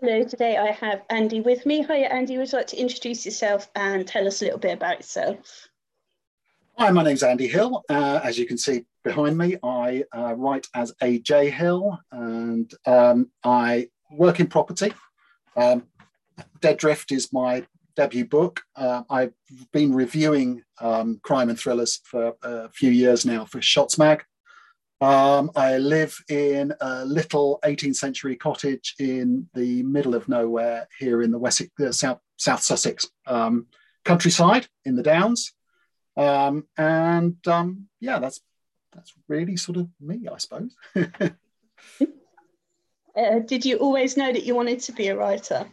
Hello, today I have Andy with me. Hi, Andy. Would you like to introduce yourself and tell us a little bit about yourself? Hi, my name's Andy Hill. Uh, as you can see behind me, I uh, write as AJ Hill and um, I work in property. Um, Dead Drift is my debut book. Uh, I've been reviewing um, crime and thrillers for a few years now for Shots Mag. Um, I live in a little 18th century cottage in the middle of nowhere here in the Wessex, uh, South, South Sussex um, countryside in the Downs. Um, and um, yeah, that's that's really sort of me, I suppose. uh, did you always know that you wanted to be a writer?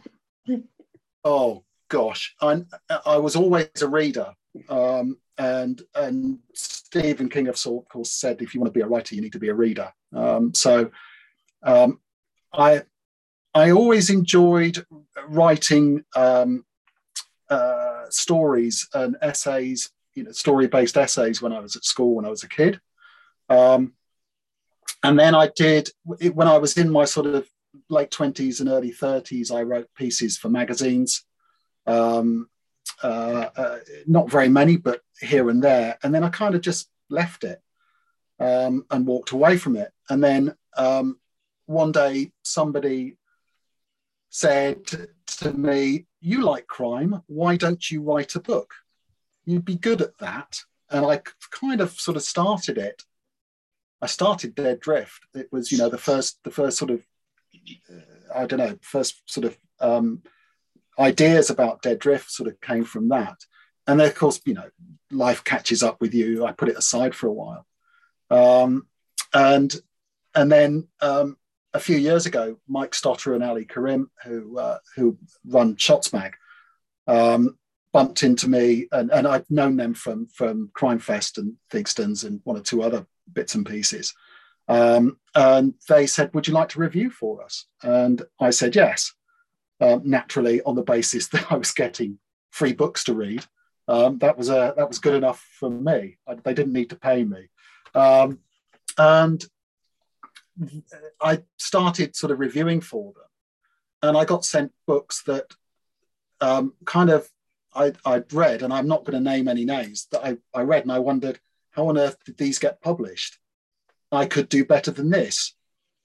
oh gosh, I I was always a reader, um, and and Stephen King of course said if you want to be a writer, you need to be a reader. Um, so um, I I always enjoyed writing um, uh, stories and essays you know story based essays when I was at school when I was a kid. Um, and then I did when I was in my sort of late twenties and early thirties. I wrote pieces for magazines, um, uh, uh, not very many, but here and there. And then I kind of just left it um, and walked away from it. And then um, one day somebody said to me, "You like crime? Why don't you write a book?" you'd be good at that. And I kind of sort of started it. I started Dead Drift. It was, you know, the first, the first sort of, uh, I don't know, first sort of um, ideas about Dead Drift sort of came from that. And then, of course, you know, life catches up with you. I put it aside for a while. Um, and and then um, a few years ago, Mike Stotter and Ali Karim, who uh, who run Shots Mag, um, bumped into me, and, and I'd known them from from Crime Fest and Theakstons and one or two other bits and pieces. Um, and they said, "Would you like to review for us?" And I said yes, um, naturally on the basis that I was getting free books to read. Um, that was a that was good enough for me. I, they didn't need to pay me, um, and I started sort of reviewing for them, and I got sent books that um, kind of I, I'd read, and I'm not going to name any names, that I, I read and I wondered, how on earth did these get published? I could do better than this.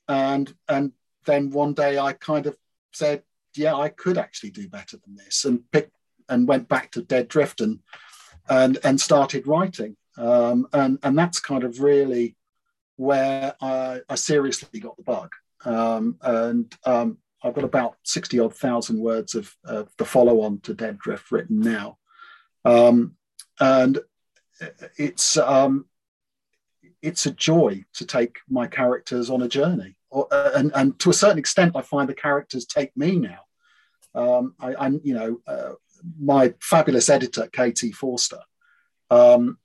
And, and then one day I kind of said, yeah, I could actually do better than this and picked and went back to Dead Drift and, and, started writing. Um, and, and that's kind of really where I, I seriously got the bug. Um, and um, I've got about 60 odd thousand words of, of the follow on to Dead Drift written now. Um, and it's, um, it's a joy to take my characters on a journey. Or, uh, and, and to a certain extent, I find the characters take me now. Um, I, am you know, uh, my fabulous editor, Katie Forster, um,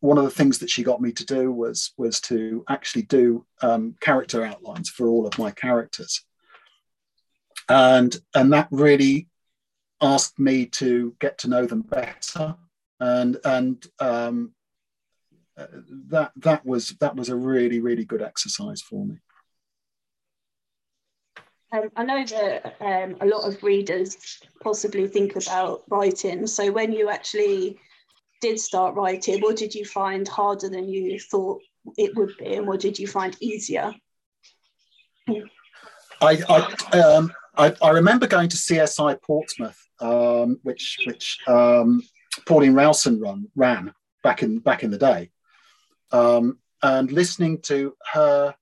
one of the things that she got me to do was was to actually do um, character outlines for all of my characters and and that really asked me to get to know them better and and um, that that was that was a really really good exercise for me um, I know that um, a lot of readers possibly think about writing. So when you actually did start writing, what did you find harder than you thought it would be, and what did you find easier? I, I um, I, I remember going to CSI Portsmouth, um, which which um, Pauline Rowson run ran back in back in the day, um, and listening to her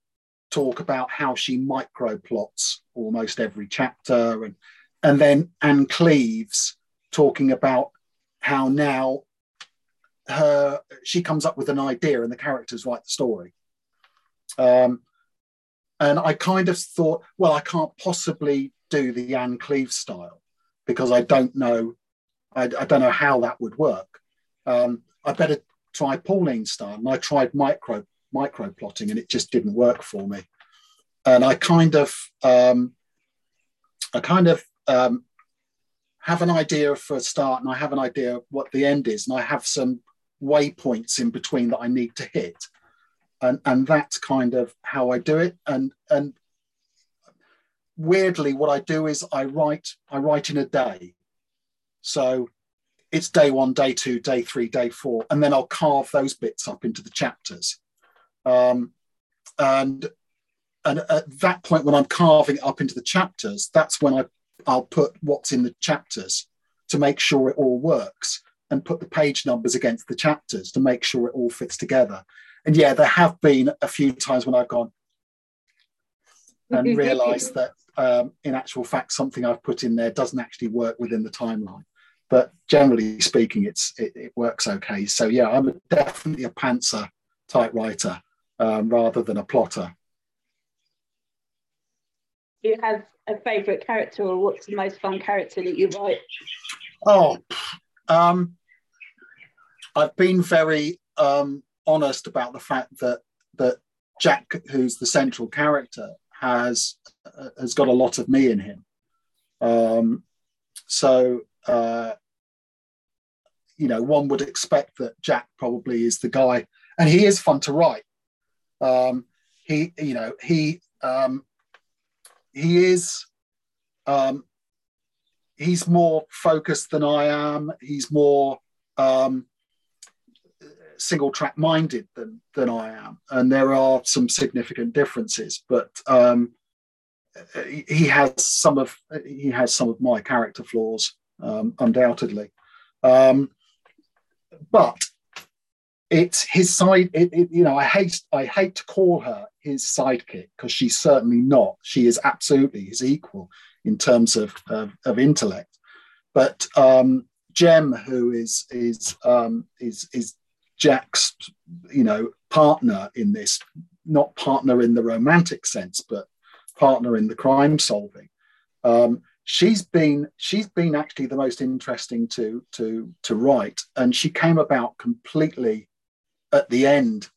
talk about how she micro plots almost every chapter, and and then Ann Cleeves talking about how now her she comes up with an idea and the characters write the story. Um, and I kind of thought, well, I can't possibly do the Ann Cleeves style because I don't know, I, I don't know how that would work. Um, I better try Pauline's style. And I tried micro micro plotting and it just didn't work for me. And I kind of, um, I kind of um, have an idea for a start and I have an idea what the end is and I have some waypoints in between that I need to hit. and and that's kind of how I do it. And and weirdly, what I do is I write I write in a day. So it's day one, day two, day three, day four, and then I'll carve those bits up into the chapters. Um, and and at that point, when I'm carving it up into the chapters, that's when I I'll put what's in the chapters to make sure it all works, and put the page numbers against the chapters to make sure it all fits together. And yeah, there have been a few times when I've gone and realised that um, in actual fact something I've put in there doesn't actually work within the timeline but generally speaking, it's it, it works okay. So yeah, I'm definitely a pantser type writer um, rather than a plotter. Do you have a favourite character, or what's the most fun character that you write? Oh, um, I've been very um, honest about the fact that that Jack, who's the central character, has uh, has got a lot of me in him. Um, so uh, you know, one would expect that Jack probably is the guy, and he is fun to write. Um, he, you know, he um, he is um, he's more focused than I am. He's more um, single track minded than than I am, and there are some significant differences. But um, he has some of he has some of my character flaws, um, undoubtedly. Um, but it's his side. It, it, you know, I hate I hate to call her his sidekick because she's certainly not. She is absolutely his equal in terms of of, of intellect. But um, Jem, who is is um, is is Jack's you know partner in this, not partner in the romantic sense, but partner in the crime solving. Um, she's been she's been actually the most interesting to to to write. And she came about completely at the end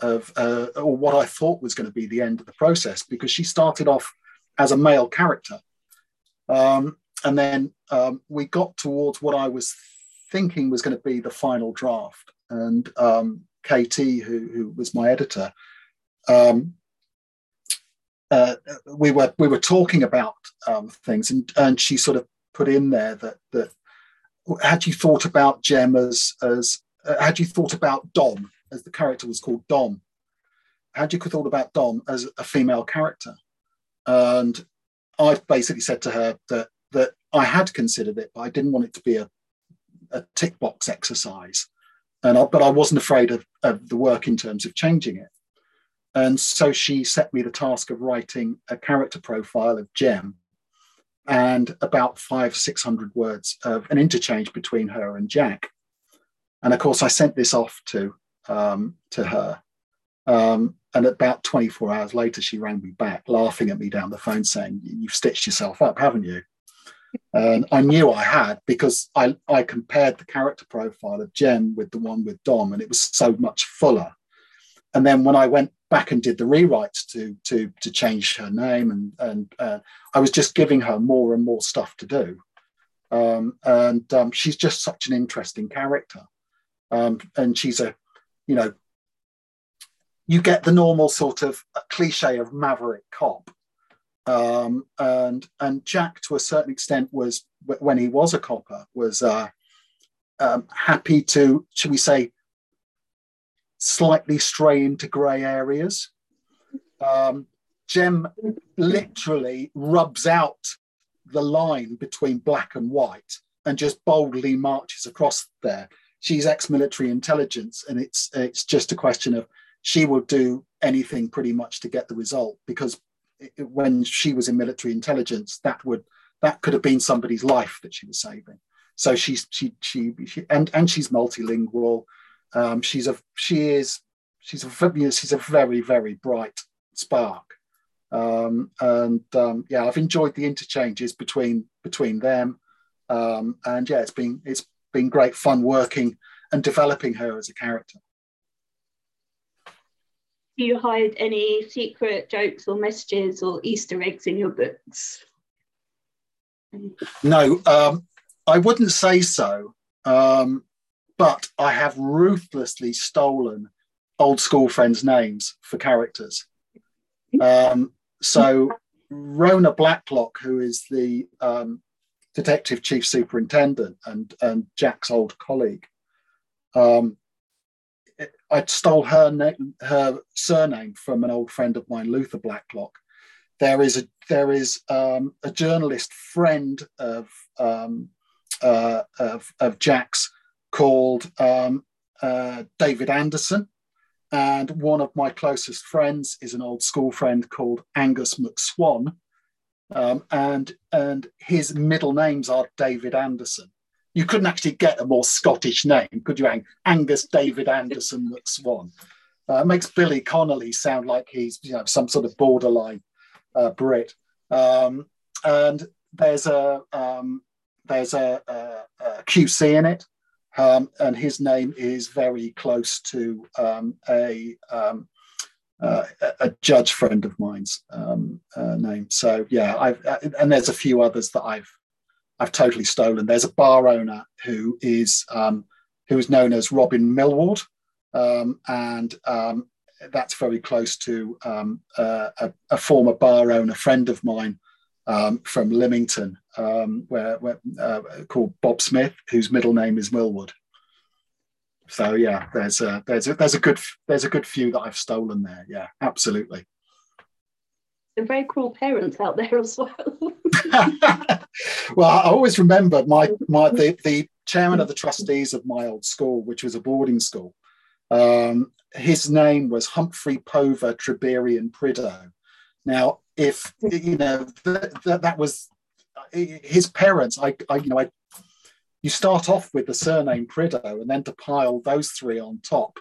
of uh, or what i thought was going to be the end of the process because she started off as a male character. Um, and then um, we got towards what i was thinking was going to be the final draft. And um, Katie who, who was my editor um, uh, we were we were talking about um, things, and and she sort of put in there that that had you thought about Jem as as uh, had you thought about Dom as the character was called Dom? Had you thought about Dom as a female character? And I basically said to her that that I had considered it, but I didn't want it to be a, a tick box exercise, and I, but I wasn't afraid of, of the work in terms of changing it. And so she set me the task of writing a character profile of Jem and about five, 600 words of an interchange between her and Jack. And of course, I sent this off to, um, to her. Um, and about 24 hours later, she rang me back, laughing at me down the phone, saying, You've stitched yourself up, haven't you? And I knew I had because I, I compared the character profile of Jem with the one with Dom, and it was so much fuller. And then when I went back and did the rewrites to to to change her name and and uh, I was just giving her more and more stuff to do. Um, and um, she's just such an interesting character. Um, and she's a you know you get the normal sort of cliche of maverick cop. Um, and and Jack to a certain extent was when he was a copper was uh, um, happy to should we say slightly stray into grey areas. Um, Jem literally rubs out the line between black and white and just boldly marches across there. She's ex-military intelligence, and it's it's just a question of she will do anything pretty much to get the result because it, when she was in military intelligence, that would that could have been somebody's life that she was saving. So she's she she, she and and she's multilingual. Um, she's a she is she's a you know, she's a very very bright spark, um, and um, yeah, I've enjoyed the interchanges between between them, um, and yeah, it's been it's been great fun working and developing her as a character. Do you hide any secret jokes or messages or Easter eggs in your books? No, um, I wouldn't say so. Um, but I have ruthlessly stolen old school friends' names for characters. Um, so Rona Blacklock, who is the um, detective chief superintendent and, and Jack's old colleague, um, I stole her name, her surname from an old friend of mine, Luther Blacklock. There is a there is um, a journalist friend of, um, uh, of of Jack's called um, uh, David Anderson, and one of my closest friends is an old school friend called Angus McSwan, um, and and his middle names are David Anderson. You couldn't actually get a more Scottish name, could you, Angus David Anderson McSwan? Uh, makes Billy Connolly sound like he's you know some sort of borderline uh, Brit. Um, and there's a um, there's a, a, a, QC in it, um, and his name is very close to um, a um, uh, a judge friend of mine's um, uh, name. So yeah, I've uh, and there's a few others that I've I've totally stolen. There's a bar owner who is um, who is known as Robin Millward, um, and that's very close to uh, a, a, former bar owner friend of mine from Lymington, um, where, where uh, called Bob Smith, whose middle name is Millward. So yeah, there's a there's a there's a good there's a good few that I've stolen there. Yeah, absolutely. They're very cruel parents out there as well. well, I always remember my my the, the chairman of the trustees of my old school, which was a boarding school. Um, his name was Humphrey Pover Triberian Prideaux. Now, if you know that, that, that was his parents, I, I you know I you start off with the surname Prideaux, and then to pile those three on top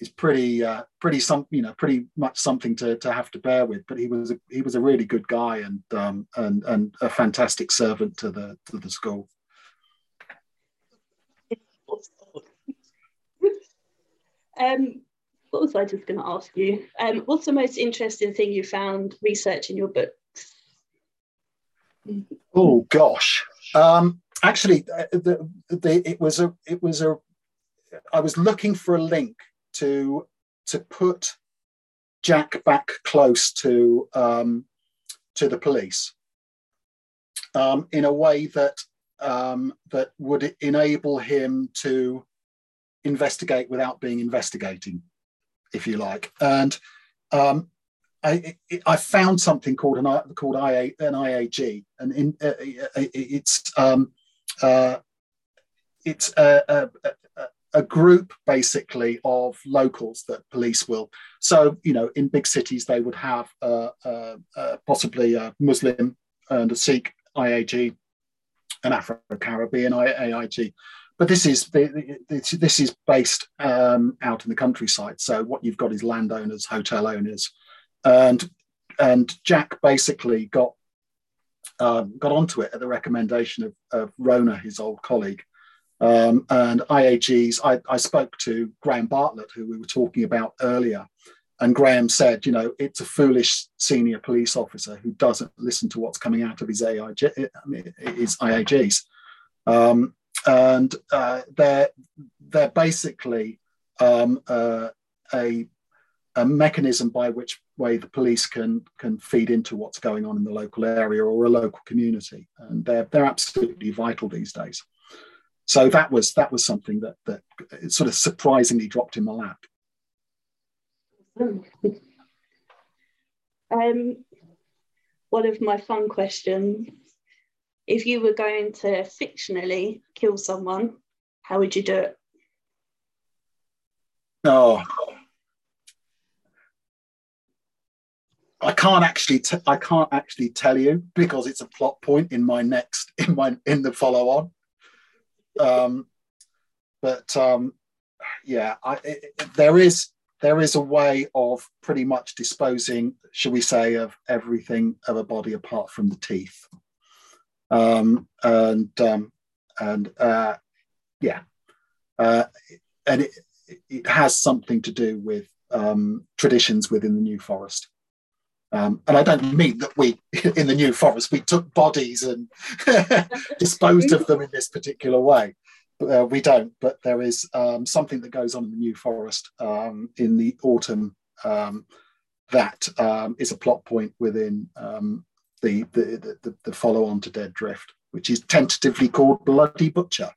is pretty uh, pretty some you know pretty much something to, to have to bear with. But he was a, he was a really good guy and um, and and a fantastic servant to the to the school. Um, what was I just going to ask you? Um, what's the most interesting thing you found researching your books? Oh gosh, um, actually, uh, the, the, it was a it was a. I was looking for a link to to put Jack back close to um, to the police um, in a way that um, that would enable him to investigate without being investigating, if you like. And um, I, I, found something called an called IA, an IAG, and in, uh, it's um, uh, it's a, a, a, group basically of locals that police will. So you know, in big cities they would have uh, uh, uh possibly a Muslim and a Sikh IAG, an Afro Caribbean IAG, but this is this is based um, out in the countryside. So what you've got is landowners, hotel owners, and and Jack basically got um, got onto it at the recommendation of, of Rona, his old colleague. Um, and IAGs, I, I spoke to Graham Bartlett, who we were talking about earlier, and Graham said, you know, it's a foolish senior police officer who doesn't listen to what's coming out of his, AIG, his IAGs. Um, and uh, they're they're basically um, uh, a a mechanism by which way the police can can feed into what's going on in the local area or a local community, and they're they're absolutely vital these days. So that was that was something that that sort of surprisingly dropped in my lap. Um, one of my fun questions if you were going to fictionally kill someone, how would you do it? Oh, I can't actually t- I can't actually tell you because it's a plot point in my next in my in the follow on. Um, but um, yeah, I, it, it, there is there is a way of pretty much disposing, shall we say, of everything of a body apart from the teeth um, and um, and uh, yeah, uh, and it, it has something to do with um, traditions within the New Forest. Um, and I don't mean that we, in the New Forest, we took bodies and disposed of them in this particular way. uh, we don't, but there is um, something that goes on in the New Forest um, in the autumn um, that um, is a plot point within um, the, the, the, the follow on to Dead Drift, which is tentatively called Bloody Butcher.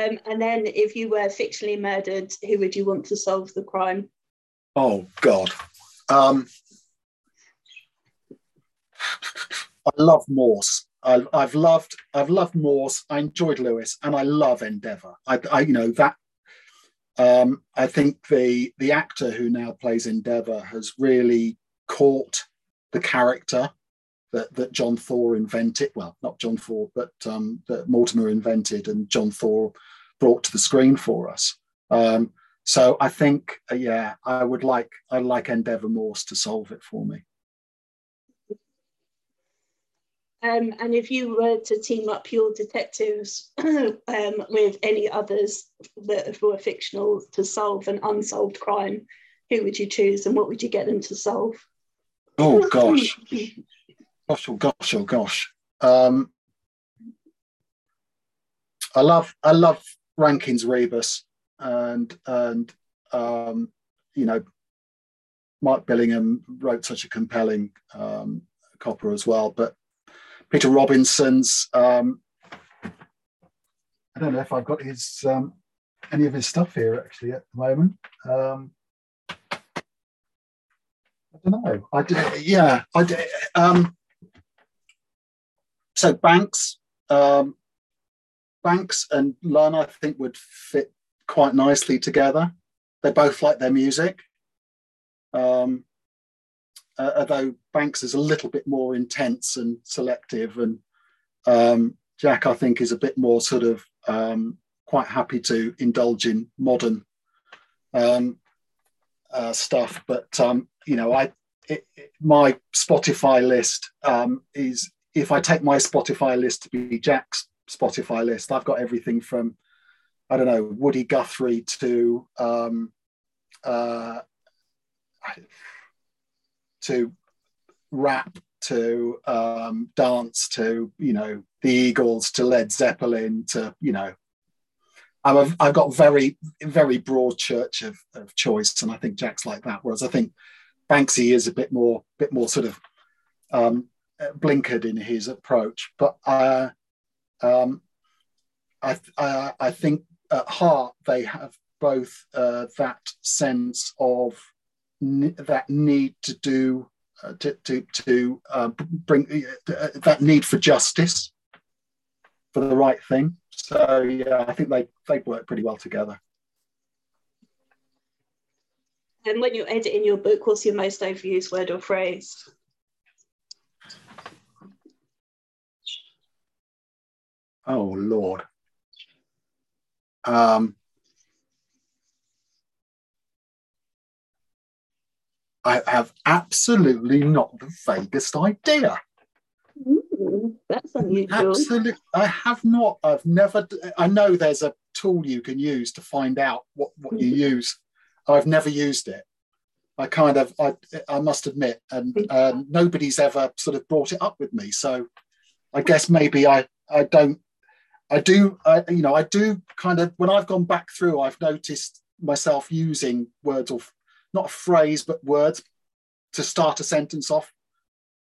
Um, and then, if you were fictionally murdered, who would you want to solve the crime? Oh God, um, I love Morse. I've, I've loved I've loved Morse. I enjoyed Lewis, and I love Endeavour. I, I you know that. Um, I think the the actor who now plays Endeavour has really caught the character that, that John Thaw invented. Well, not John Thaw, but um, that Mortimer invented and John Thaw brought to the screen for us. Um, so I think, uh, yeah, I would like I like Endeavour Morse to solve it for me. Um, and if you were to team up your detectives um, with any others that were fictional to solve an unsolved crime, who would you choose and what would you get them to solve? Oh gosh, gosh, oh gosh, oh gosh. Um, I love, I love Rankin's Rebus, and and um, you know, Mike Billingham wrote such a compelling um, copper as well, but Peter Robinson's. Um, I don't know if I've got his um, any of his stuff here actually at the moment. Um, I don't know. I did, yeah. I did, um, so Banks, um, Banks and Lunn, I think would fit quite nicely together. They both like their music. Um, uh, although Banks is a little bit more intense and selective, and um, Jack, I think, is a bit more sort of um, quite happy to indulge in modern um, uh, stuff. But um, you know, I it, it, my Spotify list um, is if I take my Spotify list to be Jack's Spotify list, I've got everything from I don't know Woody Guthrie to um, uh, to rap to um, dance to you know the Eagles to Led Zeppelin to you know. I have I've got very very broad church of, of choice and I think Jack's like that whereas I think Banksy is a bit more bit more sort of um, blinkered in his approach but uh, um, I, I, I think at heart they have both uh, that sense of that need to do uh, to to, to uh, bring that need for justice for the right thing. So yeah, I think they they work pretty well together. And when you're editing your book, what's your most overused word or phrase? Oh Lord. Um, I have absolutely not the vaguest idea. Ooh, that's unusual. Absolutely, I have not. I've never. I know there's a tool you can use to find out what what you mm-hmm. use. I've never used it. I kind of, I, I must admit, and um, nobody's ever sort of brought it up with me. So, I guess maybe I, I don't, I do, I, you know, I do kind of when I've gone back through, I've noticed myself using words or not a phrase, but words to start a sentence off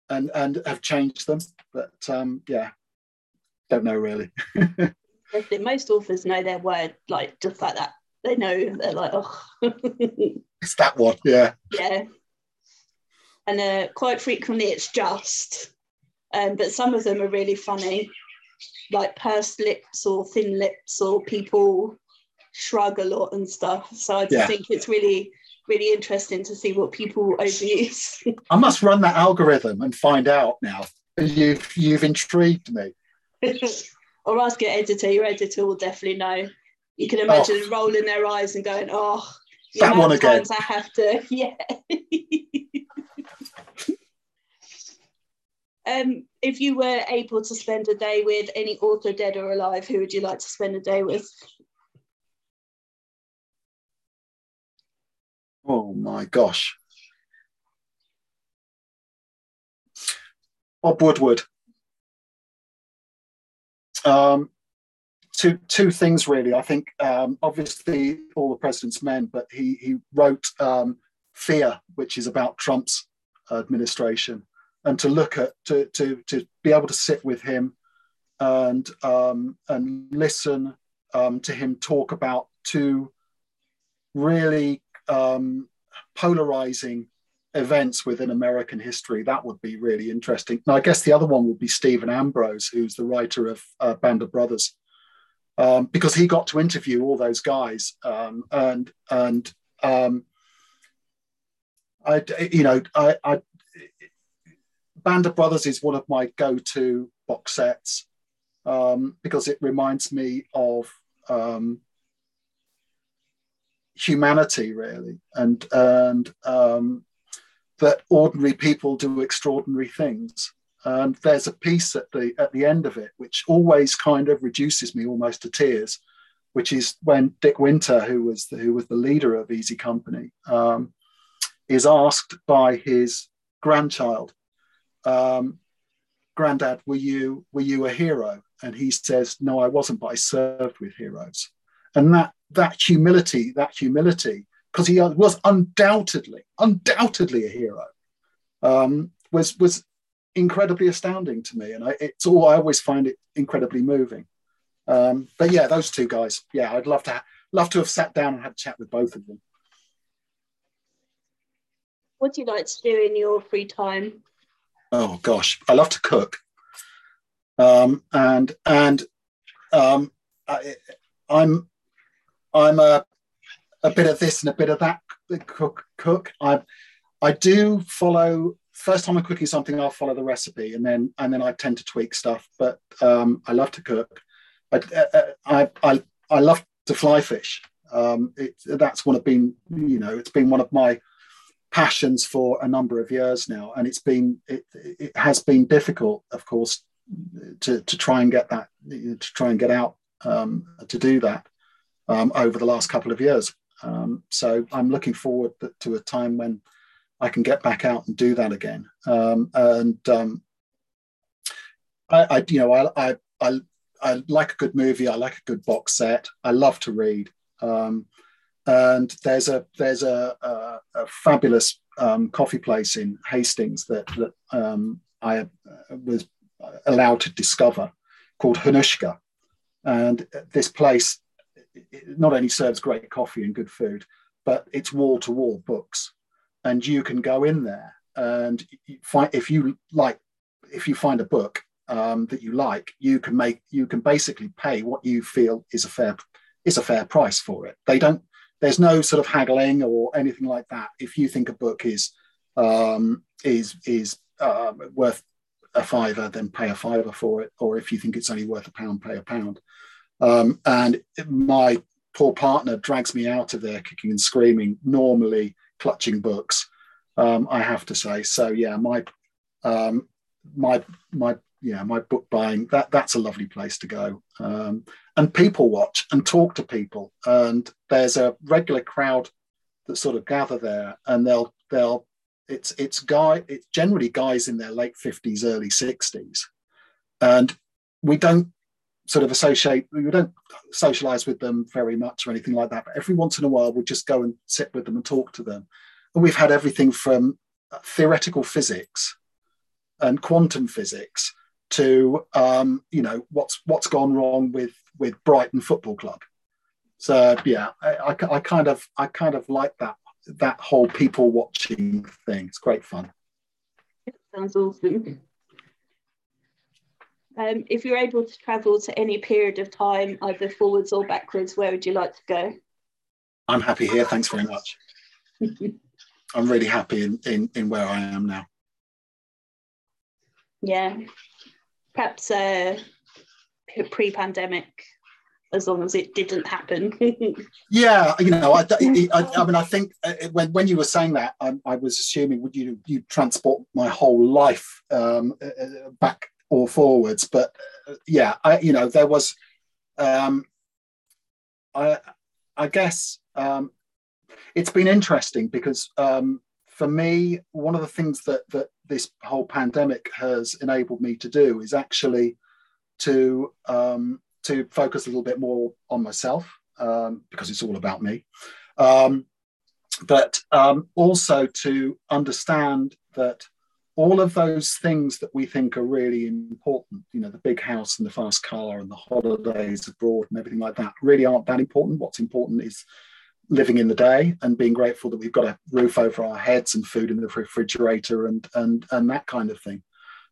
and, and have changed them. But um, yeah, don't know really. Most authors know their word like just like that. They know they're like, oh. it's that one, yeah. Yeah. And uh, quite frequently it's just, um, but some of them are really funny, like pursed lips or thin lips or people shrug a lot and stuff. So I just yeah. think it's really really interesting to see what people overuse. I must run that algorithm and find out now. You've you've intrigued me. or ask your editor. Your editor will definitely know. You can imagine oh. rolling their eyes and going, "Oh, that one again." I have to, yeah. um, if you were able to spend a day with any author, dead or alive, who would you like to spend a day with? Oh my gosh. Bob Woodward. um, two two things really. I think um, obviously all the president's men, but he he wrote um, Fear, which is about Trump's administration, and to look at to to to be able to sit with him and um, and listen um, to him talk about two really um, polarizing events within American history. That would be really interesting. Now, I guess the other one would be Stephen Ambrose, who's the writer of uh, Band of Brothers, um, because he got to interview all those guys. Um, and and um, I, you know, I, I, Band of Brothers is one of my go-to box sets um, because it reminds me of um, humanity, really, and and um, that ordinary people do extraordinary things. And there's a piece at the at the end of it which always kind of reduces me almost to tears, which is when Dick Winter, who was the, who was the leader of Easy Company, um, is asked by his grandchild, um, "Granddad, were you were you a hero?" And he says, "No, I wasn't, but I served with heroes." And that that humility, that humility because he was undoubtedly, undoubtedly a hero, um, was was incredibly astounding to me, and I, it's all I always find it incredibly moving. Um, but yeah, those two guys, yeah, I'd love to ha- love to have sat down and had a chat with both of them. What do you like to do in your free time? Oh gosh, I love to cook, um, and and um, I, I'm I'm a a bit of this and a bit of that cook cook. I i do follow first time i'm cooking something i'll follow the recipe and then and then i tend to tweak stuff. But um, i love to cook. I, uh, uh, I, I i love to fly fish. Um, it, that's one of been you know it's been one of my passions for a number of years now and it's been it, it has been difficult of course to, to try and get that to try and get out um, to do that um, over the last couple of years um, so I'm looking forward to a time when I can get back out and do that again. Um, and um, I, I, you know, I, I, I, I, like a good movie. I like a good box set. I love to read. And there's a there's a, a, a fabulous um, coffee place in Hastings that that um, I uh, was allowed to discover called Hanushka. And this place not only serves great coffee and good food, but it's wall to wall books, and you can go in there and find if you like if you find a book um, that you like, you can make you can basically pay what you feel is a fair is a fair price for it. They don't. There's no sort of haggling or anything like that. If you think a book is um, is is uh, worth a fiver, then pay a fiver for it. Or if you think it's only worth a pound, pay a pound. Um, and my poor partner drags me out of there kicking and screaming, normally clutching books, um, I have to say. So yeah, my um, my my yeah my book buying that that's a lovely place to go. Um, and people watch and talk to people. And there's a regular crowd that sort of gather there and they'll they'll it's it's guy it's generally guys in their late 50s early 60s and we don't sort of associate we don't socialize with them very much or anything like that but every once in a while we'll just go and sit with them and talk to them. And we've had everything from theoretical physics and quantum physics to um, you know what's what's gone wrong with with Brighton Football Club. So yeah, I, I, I kind of I kind of like that that whole people watching thing. It's great fun. Sounds awesome. Um, if you're able to travel to any period of time, either forwards or backwards, where would you like to go? I'm happy here. Thanks very much. I'm really happy in, in, in where I am now. Yeah. Perhaps uh, pre pandemic, as long as it didn't happen. yeah, you know, I, I, I, mean, I think uh, when, when you were saying that, I, I was assuming would you you transport my whole life um, uh, uh back or forwards. But uh, yeah, I, you know, there was, um, I, I guess um, it's been interesting because um, for me, one of the things that that this whole pandemic has enabled me to do is actually to um, to focus a little bit more on myself um, because it's all about me, um, but um, also to understand that all of those things that we think are really important, you know, the big house and the fast car and the holidays abroad and everything like that, really aren't that important. What's important is living in the day and being grateful that we've got a roof over our heads and food in the refrigerator and and and that kind of thing,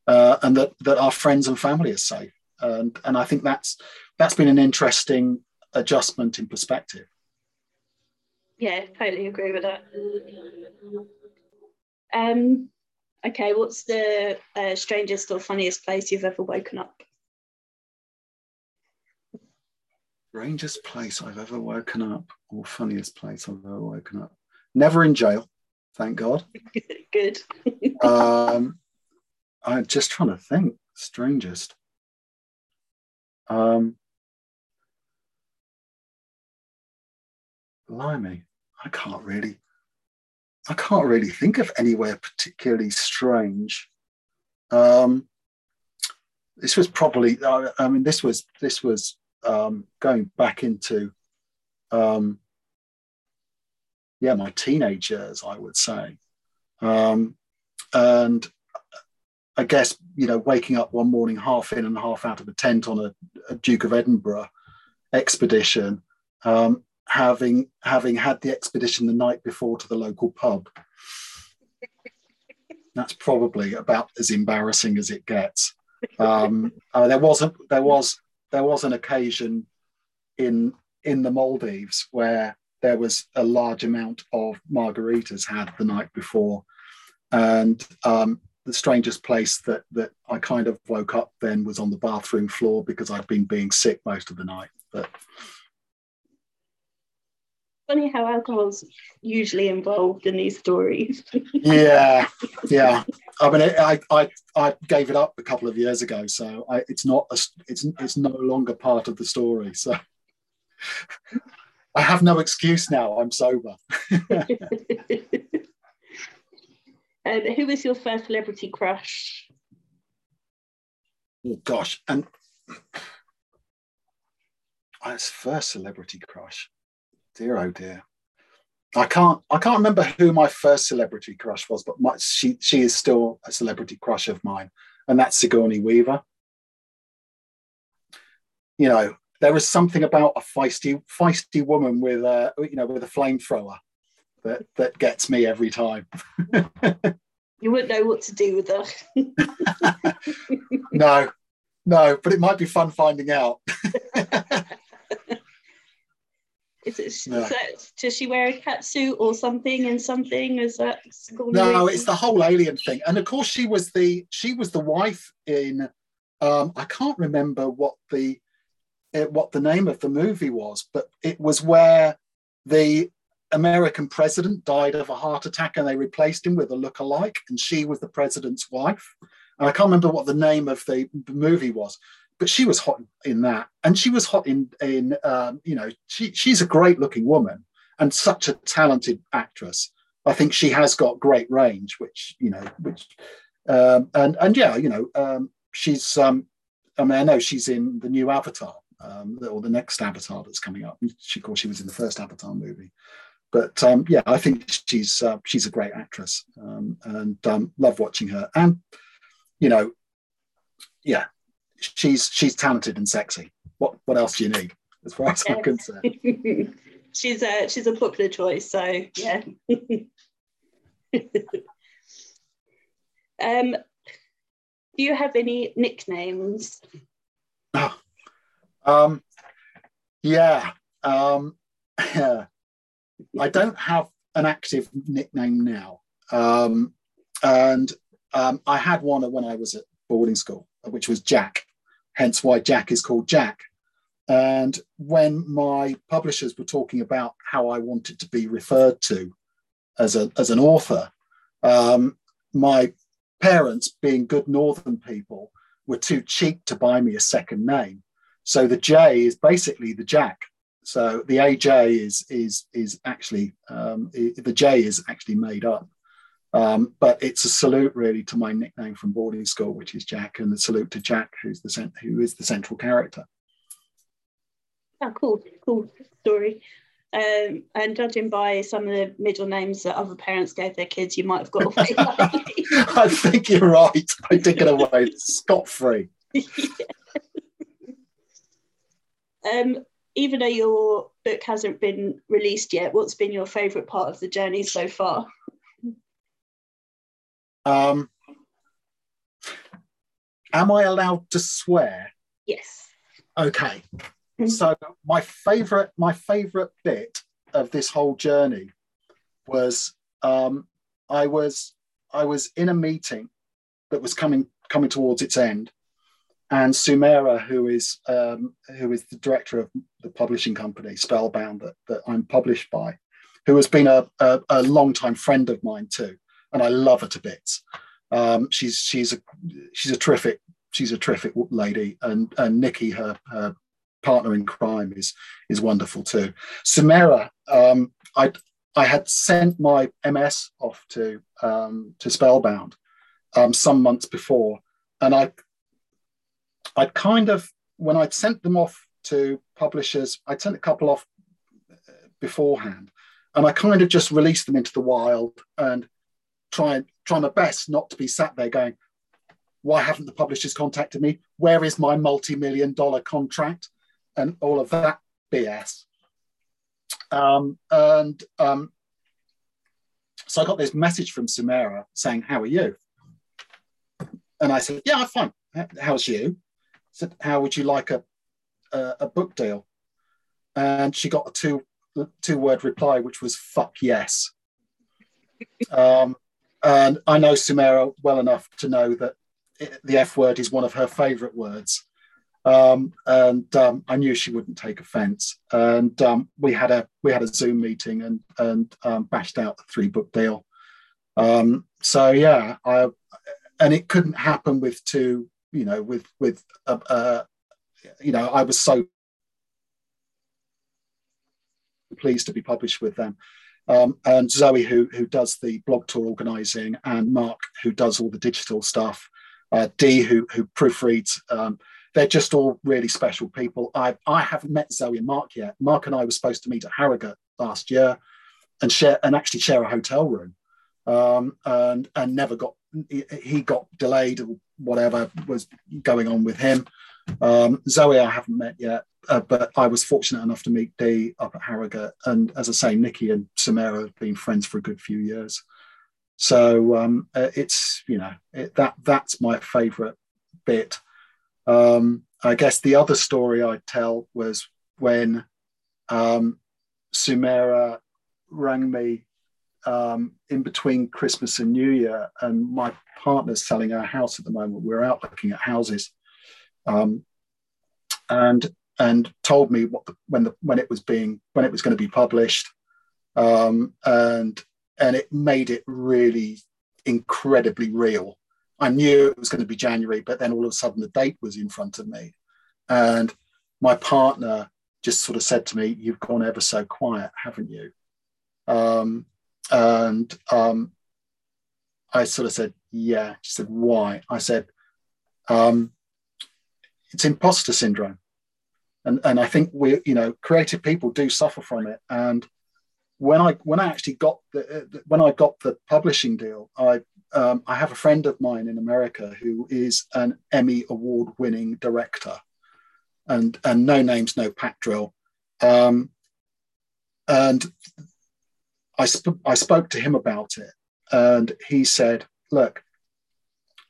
uh, and that that our friends and family are safe. And and I think that's that's been an interesting adjustment in perspective. Yeah, totally agree with that. Um, okay, what's the uh, strangest or funniest place you've ever woken up? Strangest place I've ever woken up, or funniest place I've ever woken up. Never in jail, thank God. Good. um, I'm just trying to think. Strangest. Um, blimey, I can't really. I can't really think of anywhere particularly strange. Um, this was probably. I mean, this was this was um, going back into, um, yeah, my teenage years, I would say. Um, and I guess, you know, waking up one morning half in and half out of a tent on a, a Duke of Edinburgh expedition, um, having having had the expedition the night before to the local pub. That's probably about as embarrassing as it gets. Um, uh, there was a, there was there was an occasion in in the Maldives where there was a large amount of margaritas had the night before, and um, the strangest place that that I kind of woke up then was on the bathroom floor because I'd been being sick most of the night. But funny how alcohol's usually involved in these stories. yeah, yeah. I mean, I, I I gave it up a couple of years ago, so I, it's not a, it's it's no longer part of the story. So I have no excuse now. I'm sober. um, who was your first celebrity crush? Oh gosh, and my first celebrity crush dear oh dear. I can't I can't remember who my first celebrity crush was, but my, she she is still a celebrity crush of mine, and that's Sigourney Weaver. You know, there is something about a feisty feisty woman with a you know with a flamethrower that that gets me every time. you wouldn't know what to do with her. no, no, but it might be fun finding out. Is it, no. is that, does she wear a cat suit or something and something? Is that no? It's the whole alien thing, and of course she was the she was the wife in. Um, I can't remember what the uh, what the name of the movie was, but it was where the American president died of a heart attack and they replaced him with a look-alike, and she was the president's wife. And I can't remember what the name of the movie was, but she was hot in that, and she was hot in in um, you know she she's a great looking woman and such a talented actress. I think she has got great range, which you know, which um, and and yeah, you know, um, she's um, I mean, I know she's in the new Avatar um, or the next Avatar that's coming up. She, of course, she was in the first Avatar movie, but um, yeah, I think she's uh, she's a great actress um, and um, love watching her. And you know, yeah, she's she's talented and sexy. What what else do you need, as far as. I'm concerned? she's a she's a popular choice, so yeah. um, do you have any nicknames? Oh, um, yeah, um, yeah. I don't have an active nickname now, um, and um, I had one when I was at boarding school, which was Jack hence why Jack is called Jack. And when my publishers were talking about how I wanted to be referred to as, a, as an author, um, my parents, being good northern people, were too cheap to buy me a second name. So the J is basically the Jack. So the AJ is is is actually um, the J is actually made up. Um, but it's a salute really to my nickname from boarding school, which is Jack, and a salute to Jack, who's the who is the central character. Oh, cool, cool story. Um, and judging by some of the middle names that other parents gave their kids, you might have got away. I think you're right. I did get away scot free. um, even though your book hasn't been released yet, what's been your favourite part of the journey so far? Um, am I allowed to swear? Yes. Okay. so my favorite, my favorite bit of this whole journey was um, I was I was in a meeting that was coming coming towards its end, and Sumaira, who is um, who is the director of the publishing company Spellbound that, that I'm published by, who has been a, a, a long time friend of mine too, and I love her to bits. Um, she's she's a she's a terrific she's a terrific lady, and and Nikki, her her partner in crime, is is wonderful too. Sumaira, um, I I had sent my MS off to um, to Spellbound um, some months before, and I I'd kind of when I'd sent them off to publishers, I'd sent a couple off beforehand, and I kind of just released them into the wild and try try my best not to be sat there going, why haven't the publishers contacted me? Where is my multi-million dollar contract? And all of that BS. Um, and um, so I got this message from Sumaira saying, How are you? And I said, Yeah, I'm fine. How's you? I said, How would you like a, a, a book deal? And she got a two two word reply, which was fuck yes. Um, and I know Sumaira well enough to know that the F word is one of her favorite words. Um, and um, I knew she wouldn't take offence. And um, we had a we had a Zoom meeting and and um, bashed out the three book deal. Um, so yeah, I, and it couldn't happen with two. You know, with with uh, uh, you know, I was so pleased to be published with them. Um, and Zoe, who who does the blog tour organising, and Mark, who does all the digital stuff uh, Dee, who, who proofreads. Um, they're just all really special people. I, I haven't met Zoe and Mark yet. Mark and I were supposed to meet at Harrogate last year and share and actually share a hotel room, um, and and never got. He, he got delayed or whatever was going on with him. Um, Zoe, I haven't met yet, uh, but I was fortunate enough to meet Dee up at Harrogate, and as I say, Nikki and Sumaira have been friends for a good few years. So um, uh, it's you know it, that that's my favourite bit. Um, I guess the other story I tell was when um, Sumaira rang me um, in between Christmas and New Year, and my partner's selling our house at the moment. We're out looking at houses, um, and and told me what the, when the when it was being when it was going to be published, um, and and it made it really incredibly real. I knew it was going to be January, but then all of a sudden the date was in front of me. And my partner just sort of said to me, You've gone ever so quiet, haven't you? Um, and um, I sort of said, Yeah. She said, Why? I said, um, It's imposter syndrome. And, and I think we, you know, creative people do suffer from it. And when I when I actually got the when I got the publishing deal, I um, I have a friend of mine in America who is an Emmy award winning director, and and no names, no pack drill, um, and I sp- I spoke to him about it, and he said, "Look,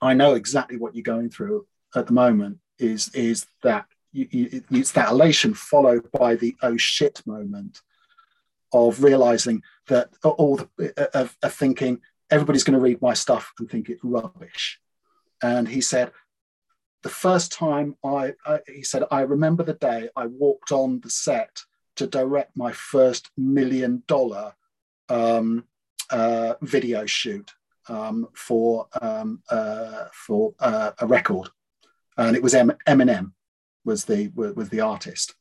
I know exactly what you're going through at the moment. Is is that you, you, it's that elation followed by the oh shit moment." of realizing that all the of, of thinking everybody's going to read my stuff and think it's rubbish. And he said, the first time I, I, he said, I remember the day I walked on the set to direct my first million dollar um, uh, video shoot um, for um, uh, for uh, a record, and it was M- Eminem was the was the artist,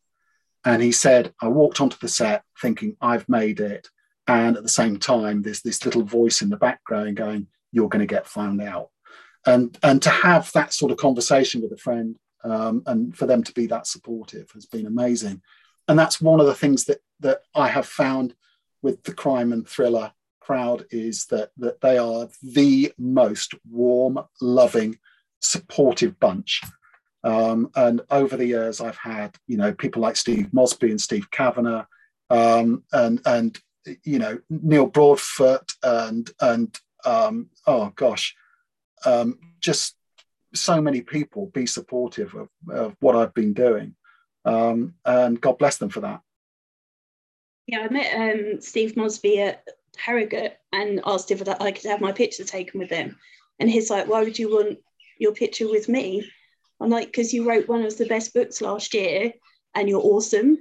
and he said, I walked onto the set thinking, I've made it. and at the same time there's this little voice in the background going you're going to get found out. And and to have that sort of conversation with a friend um, and for them to be that supportive has been amazing. And that's one of the things that that i have found with the crime and thriller crowd is that that they are the most warm loving supportive bunch. Um, and over the years i've had you know people like steve mosby and steve Cavanagh um, and and you know Neil Broadfoot and and um, oh gosh, um, just so many people be supportive of, of what I've been doing, um, and God bless them for that. Yeah, I met um, Steve Mosby at Harrogate and asked if I could have my picture taken with him, and he's like, "Why would you want your picture with me?" I'm like, "Because you wrote one of the best books last year, and you're awesome."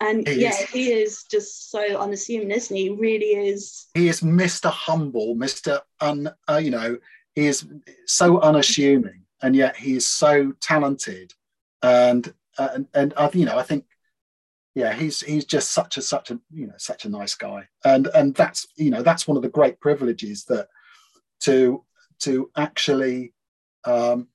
And he yeah, is. he is just so unassuming, isn't he? he? Really is. He is Mr. Humble, Mr. Un, uh, you know, he is so unassuming, and yet he is so talented, and uh, and and uh, you know, I think, yeah, he's he's just such a such a you know such a nice guy, and and that's you know that's one of the great privileges that to to actually um,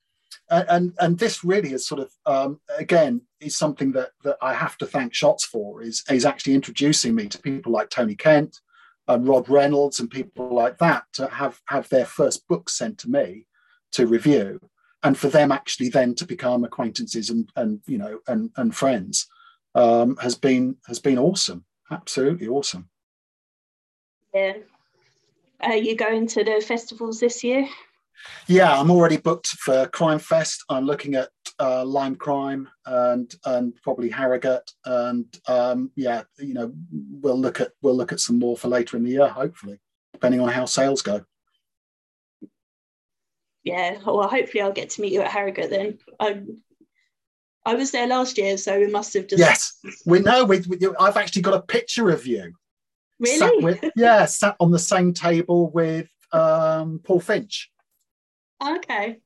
and and this really is sort of um, again is something that that I have to thank Shots for is is actually introducing me to people like Tony Kent and Rod Reynolds and people like that to have have their first book sent to me to review and for them actually then to become acquaintances and and you know and and friends um, has been has been awesome. Absolutely awesome. Yeah. Are you going to the festivals this year yeah, I'm already booked for Crime Fest. I'm looking at uh, Lime Crime and and probably Harrogate, and um, yeah, you know, we'll look at we'll look at some more for later in the year, hopefully, depending on how sales go. Yeah, well, hopefully I'll get to meet you at Harrogate then. I, I was there last year, so we must have just. Yes, we know. We, we, I've actually got a picture of you. Really? Sat with, yeah, sat on the same table with um, Paul Finch. Okay.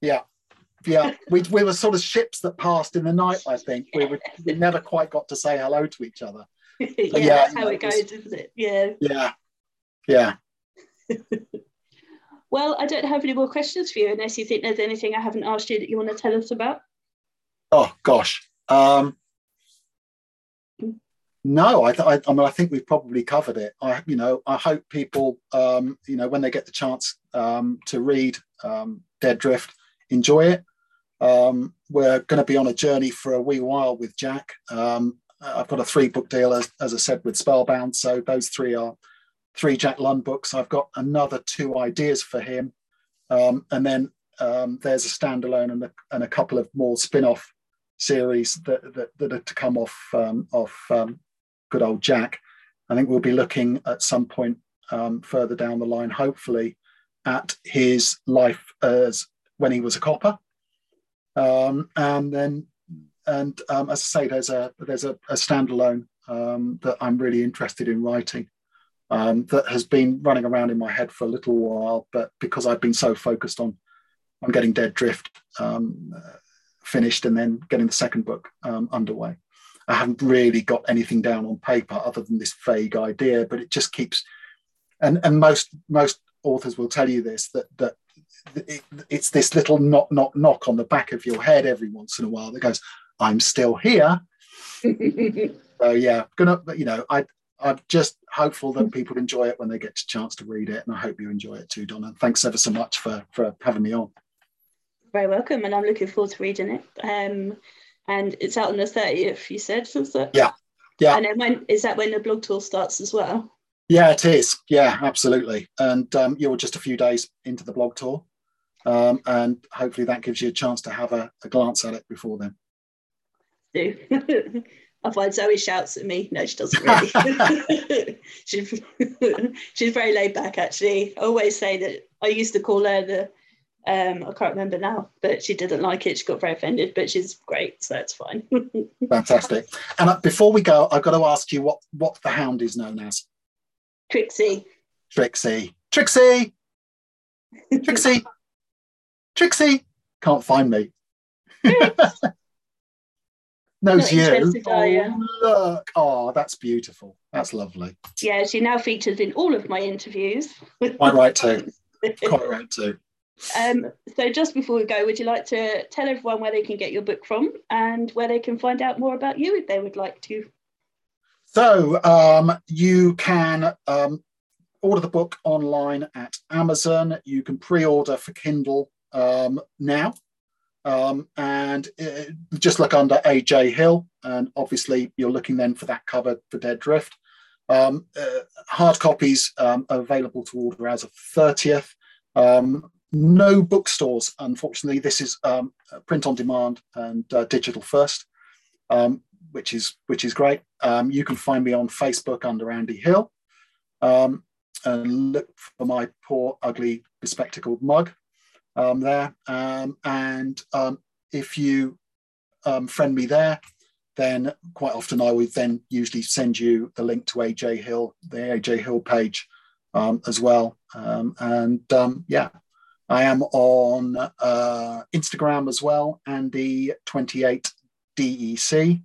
Yeah. Yeah. we, we were sort of ships that passed in the night, I think. We, were, we never quite got to say hello to each other. yeah, yeah, that's how it goes, was, isn't it? Yeah. Yeah. Yeah. well, I don't have any more questions for you unless you think there's anything I haven't asked you that you want to tell us about. Oh, gosh. Um, no, I, I, I, mean, I think we've probably covered it. I, you know, I hope people, um, you know, when they get the chance um, to read um, Dead Drift, enjoy it. Um, we're going to be on a journey for a wee while with Jack. Um, I've got a three book deal, as, as I said, with Spellbound. So those three are three Jack Lund books. I've got another two ideas for him, um, and then there's a standalone and a, and a couple of more spin off series that, that, that, are to come off um, off um, good old Jack. I think we'll be looking at some point um, further down the line, hopefully, at his life as when he was a copper, um, and then and um, as I say, there's a there's a, a standalone um, that I'm really interested in writing um, that has been running around in my head for a little while, but because I've been so focused on on getting Dead Drift um, finished and then getting the second book underway. I haven't really got anything down on paper other than this vague idea, but it just keeps. And and most most authors will tell you this that that it, it's this little knock knock knock on the back of your head every once in a while that goes, "I'm still here." so yeah, gonna you know I I'm just hopeful that people enjoy it when they get a chance to read it, and I hope you enjoy it too, Donna. Thanks ever so much for for having me on. Very welcome, and I'm looking forward to reading it. Um, and it's out on the 30th you said that yeah. Yeah. And then when is that when the blog tour starts as well? Yeah it is. Yeah absolutely. And um, you're just a few days into the blog tour. Um, and hopefully that gives you a chance to have a, a glance at it before then. Do. I find Zoe shouts at me. No, she doesn't really. she's, she's very laid back, actually. I always say that I used to call her the um, I can't remember now, but she didn't like it. She got very offended, but she's great, so it's fine. Fantastic. And uh, before we go, I've got to ask you what what the hound is known as. Trixie. Trixie. Trixie. Trixie. Trixie. Can't find me. knows you. Oh, look. Oh, that's beautiful. That's lovely. Yeah, she now features in all of my interviews. Quite right too. Quite right too. Um, so just before we go, would you like to tell everyone where they can get your book from and where they can find out more about you if they would like to? So um, you can um, order the book online at Amazon. You can pre-order for Kindle um, now. Um, and it, uh, just look under AJ Hill, and obviously you're looking then for that cover for Dead Drift. Um, uh, hard copies are available to order as of 30th. Um, no bookstores, unfortunately. This is um, print on demand and uh, digital first, um, which is which is great. you can find me on Facebook under Andy Hill, and look for my poor, ugly, bespectacled mug um, there. Um, and um, if you um, friend me there, then quite often I would then usually send you the link to AJ Hill, the AJ Hill page um, as well. Um, and yeah, I am on uh, Instagram as well, Andy28DEC,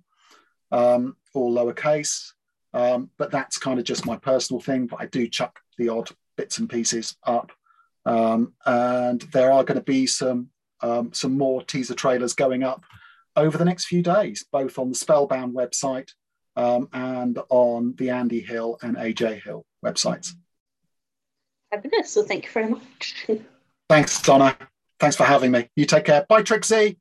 all lowercase. but that's kind of just my personal thing. But I do chuck the odd bits and pieces up um, and there are going to be some um, some more teaser trailers going up over the next few days, both on the Spellbound website um, and on the Andy Hill and AJ Hill websites. Fabulous. So thank you very much. Thanks, Donna. Thanks for having me. You take care. Bye, Trixie.